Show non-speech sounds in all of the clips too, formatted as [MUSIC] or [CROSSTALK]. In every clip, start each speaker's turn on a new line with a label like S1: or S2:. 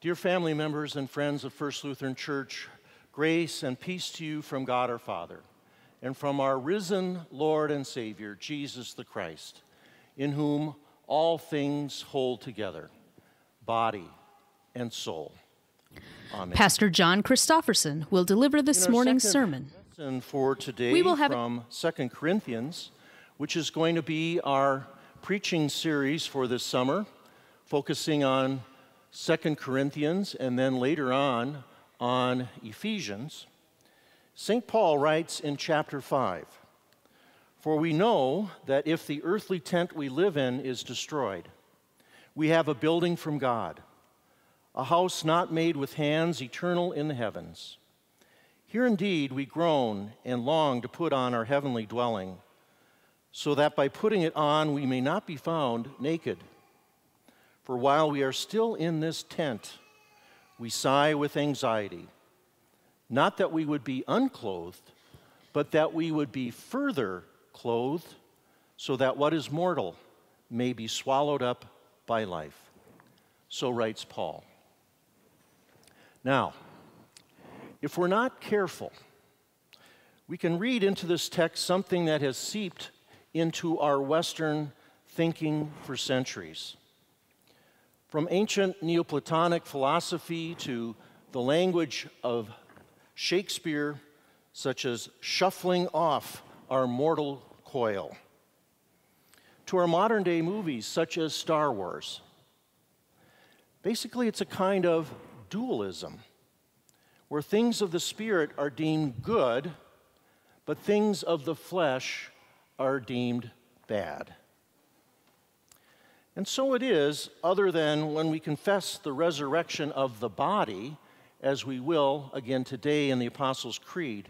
S1: Dear family members and friends of First Lutheran Church, grace and peace to you from God our Father and from our risen Lord and Savior, Jesus the Christ, in whom all things hold together, body and soul.
S2: Amen. Pastor John Christofferson will deliver this morning's sermon.
S1: Lesson for today we will have from Second Corinthians, which is going to be our preaching series for this summer, focusing on Second Corinthians and then later on on Ephesians. St. Paul writes in chapter 5 For we know that if the earthly tent we live in is destroyed, we have a building from God a house not made with hands, eternal in the heavens. Here indeed we groan and long to put on our heavenly dwelling, so that by putting it on we may not be found naked. For while we are still in this tent, we sigh with anxiety, not that we would be unclothed, but that we would be further clothed, so that what is mortal may be swallowed up by life. So writes Paul. Now, if we're not careful, we can read into this text something that has seeped into our Western thinking for centuries. From ancient Neoplatonic philosophy to the language of Shakespeare, such as shuffling off our mortal coil, to our modern day movies, such as Star Wars. Basically, it's a kind of dualism, where things of the Spirit are deemed good, but things of the flesh are deemed bad. And so it is, other than when we confess the resurrection of the body, as we will again today in the Apostles' Creed.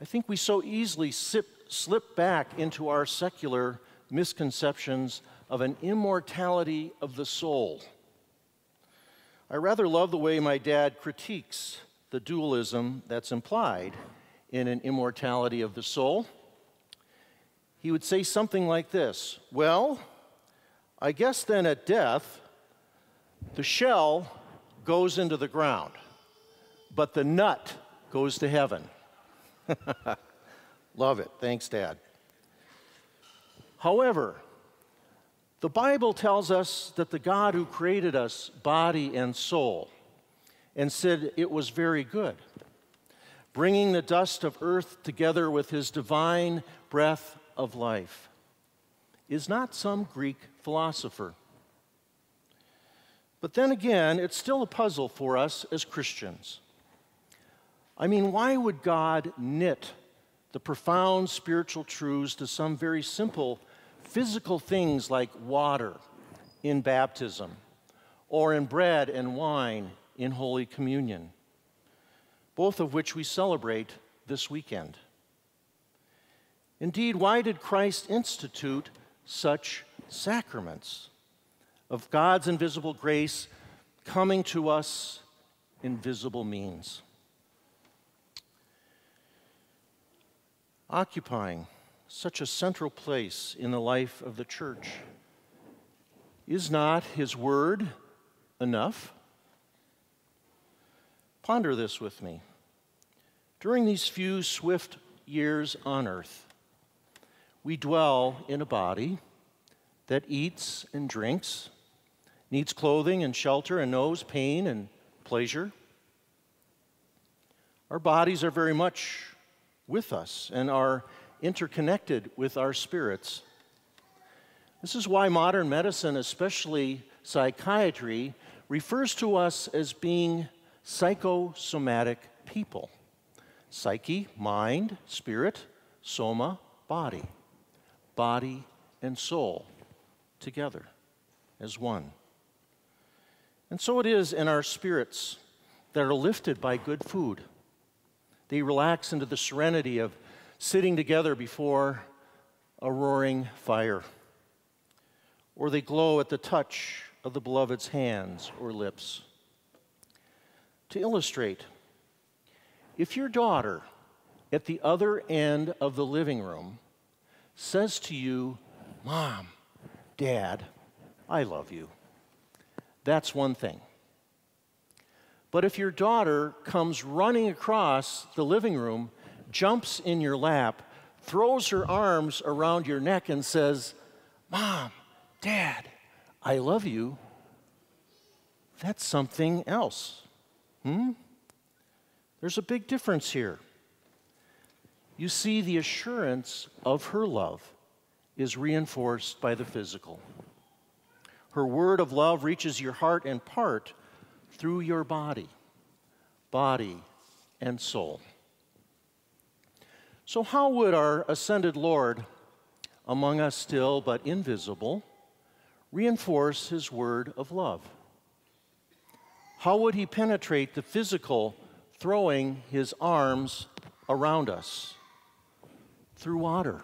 S1: I think we so easily sip, slip back into our secular misconceptions of an immortality of the soul I rather love the way my dad critiques the dualism that's implied in an immortality of the soul. He would say something like this Well, I guess then at death, the shell goes into the ground, but the nut goes to heaven. [LAUGHS] Love it. Thanks, Dad. However, the Bible tells us that the God who created us, body and soul, and said it was very good, bringing the dust of earth together with his divine breath of life, is not some Greek philosopher. But then again, it's still a puzzle for us as Christians. I mean, why would God knit the profound spiritual truths to some very simple physical things like water in baptism or in bread and wine in Holy Communion, both of which we celebrate this weekend. Indeed, why did Christ institute such sacraments of God's invisible grace coming to us in visible means? Occupying such a central place in the life of the church. Is not his word enough? Ponder this with me. During these few swift years on earth, we dwell in a body that eats and drinks, needs clothing and shelter, and knows pain and pleasure. Our bodies are very much with us and are interconnected with our spirits. This is why modern medicine, especially psychiatry, refers to us as being psychosomatic people. Psyche, mind, spirit, soma, body. Body and soul together as one. And so it is in our spirits that are lifted by good food. They relax into the serenity of sitting together before a roaring fire, or they glow at the touch of the beloved's hands or lips. To illustrate, if your daughter at the other end of the living room says to you, Mom, Dad, I love you, that's one thing. But if your daughter comes running across the living room, jumps in your lap, throws her arms around your neck, and says, Mom, Dad, I love you, that's something else. Hmm? There's a big difference here. You see, the assurance of her love is reinforced by the physical. Her word of love reaches your heart and part through your body, body and soul. So, how would our ascended Lord, among us still but invisible, reinforce his word of love? How would he penetrate the physical, throwing his arms around us? Through water.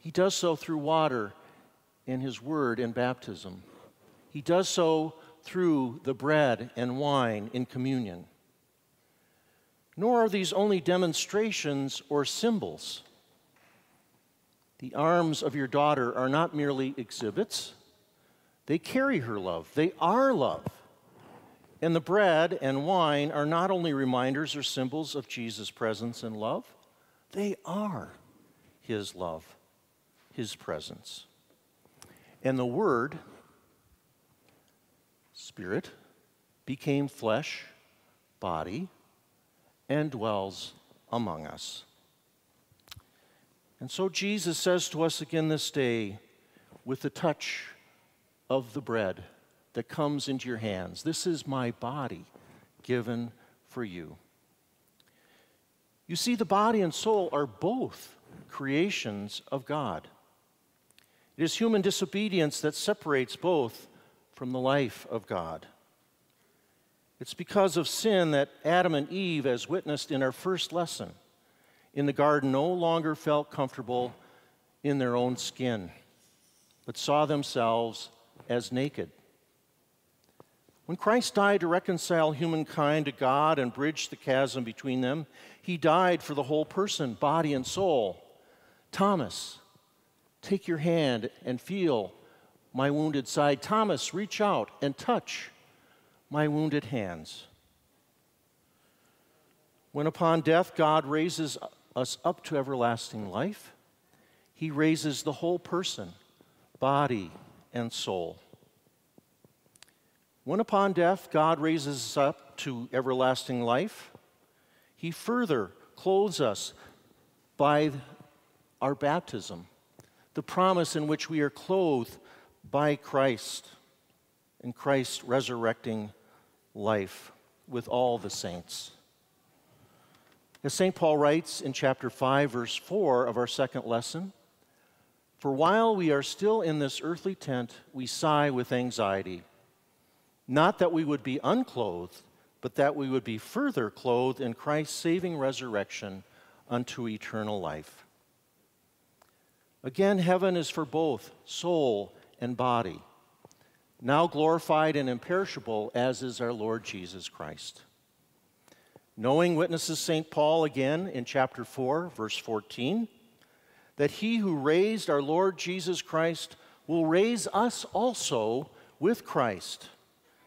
S1: He does so through water in his word in baptism. He does so through the bread and wine in communion. Nor are these only demonstrations or symbols. The arms of your daughter are not merely exhibits, they carry her love, they are love. And the bread and wine are not only reminders or symbols of Jesus' presence and love, they are his love, his presence. And the Word, Spirit, became flesh, body, and dwells among us. And so Jesus says to us again this day, with the touch of the bread that comes into your hands. This is my body given for you. You see, the body and soul are both creations of God. It is human disobedience that separates both from the life of God. It's because of sin that Adam and Eve, as witnessed in our first lesson, in the garden no longer felt comfortable in their own skin, but saw themselves as naked. When Christ died to reconcile humankind to God and bridge the chasm between them, he died for the whole person, body and soul. Thomas, take your hand and feel my wounded side. Thomas, reach out and touch my wounded hands. When upon death God raises us up to everlasting life, he raises the whole person, body and soul. When upon death God raises us up to everlasting life, he further clothes us by our baptism, the promise in which we are clothed by Christ in Christ's resurrecting life with all the saints. As St. Paul writes in chapter 5, verse 4 of our second lesson, for while we are still in this earthly tent, we sigh with anxiety not that we would be unclothed, but that we would be further clothed in Christ's saving resurrection unto eternal life. Again, heaven is for both soul and body, now glorified and imperishable, as is our Lord Jesus Christ. Knowing witnesses St. Paul again in chapter 4, verse 14, that he who raised our Lord Jesus Christ will raise us also with Christ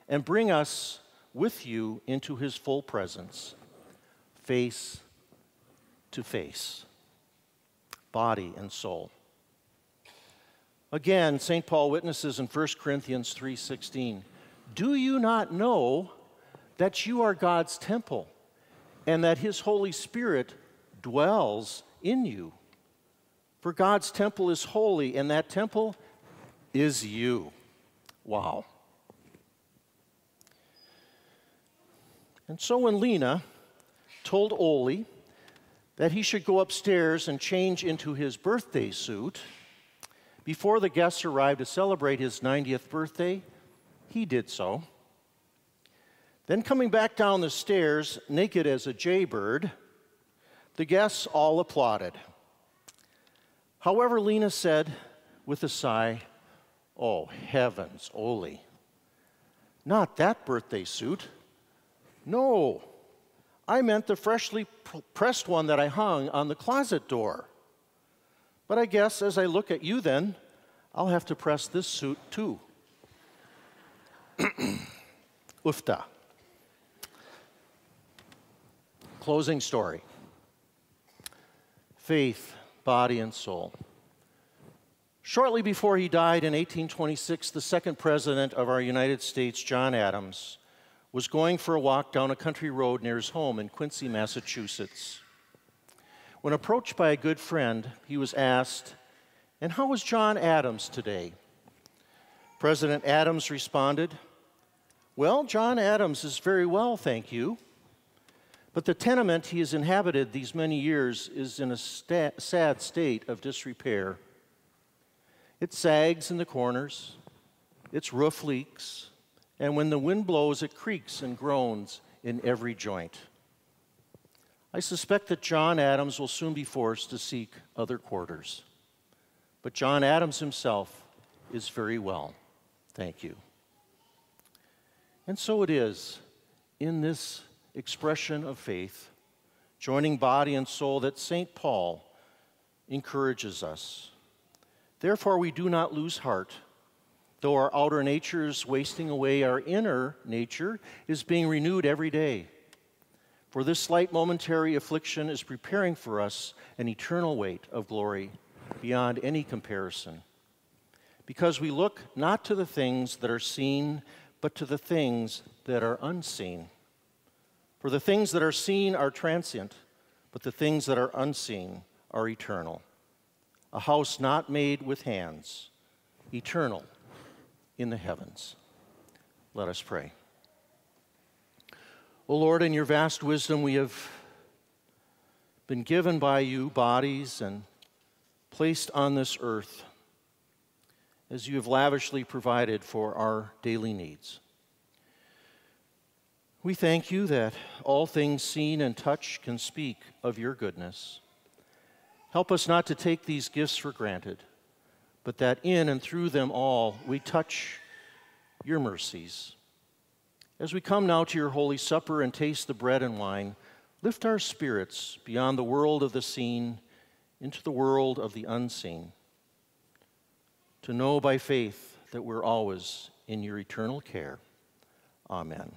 S1: and bring us with you into his full presence, face to face, body and soul. Again, St. Paul witnesses in 1 Corinthians 3:16, "Do you not know that you are God's temple and that his Holy Spirit dwells in you? For God's temple is holy and that temple is you." Wow. And so when Lena told Ole that he should go upstairs and change into his birthday suit, before the guests arrived to celebrate his 90th birthday, he did so. Then, coming back down the stairs, naked as a jaybird, the guests all applauded. However, Lena said with a sigh, Oh, heavens, Ole, not that birthday suit. No, I meant the freshly pressed one that I hung on the closet door. But I guess as I look at you, then, I'll have to press this suit too. [CLEARS THROAT] Ufta. Closing story faith, body, and soul. Shortly before he died in 1826, the second president of our United States, John Adams, was going for a walk down a country road near his home in Quincy, Massachusetts. When approached by a good friend, he was asked, And how is John Adams today? President Adams responded, Well, John Adams is very well, thank you. But the tenement he has inhabited these many years is in a sad state of disrepair. It sags in the corners, its roof leaks, and when the wind blows, it creaks and groans in every joint. I suspect that John Adams will soon be forced to seek other quarters. But John Adams himself is very well. Thank you. And so it is in this expression of faith, joining body and soul, that St. Paul encourages us. Therefore, we do not lose heart. Though our outer nature is wasting away, our inner nature is being renewed every day. For this slight momentary affliction is preparing for us an eternal weight of glory beyond any comparison. Because we look not to the things that are seen, but to the things that are unseen. For the things that are seen are transient, but the things that are unseen are eternal. A house not made with hands, eternal in the heavens. Let us pray. O Lord, in your vast wisdom, we have been given by you bodies and placed on this earth as you have lavishly provided for our daily needs. We thank you that all things seen and touched can speak of your goodness. Help us not to take these gifts for granted, but that in and through them all we touch your mercies. As we come now to your Holy Supper and taste the bread and wine, lift our spirits beyond the world of the seen into the world of the unseen, to know by faith that we're always in your eternal care. Amen.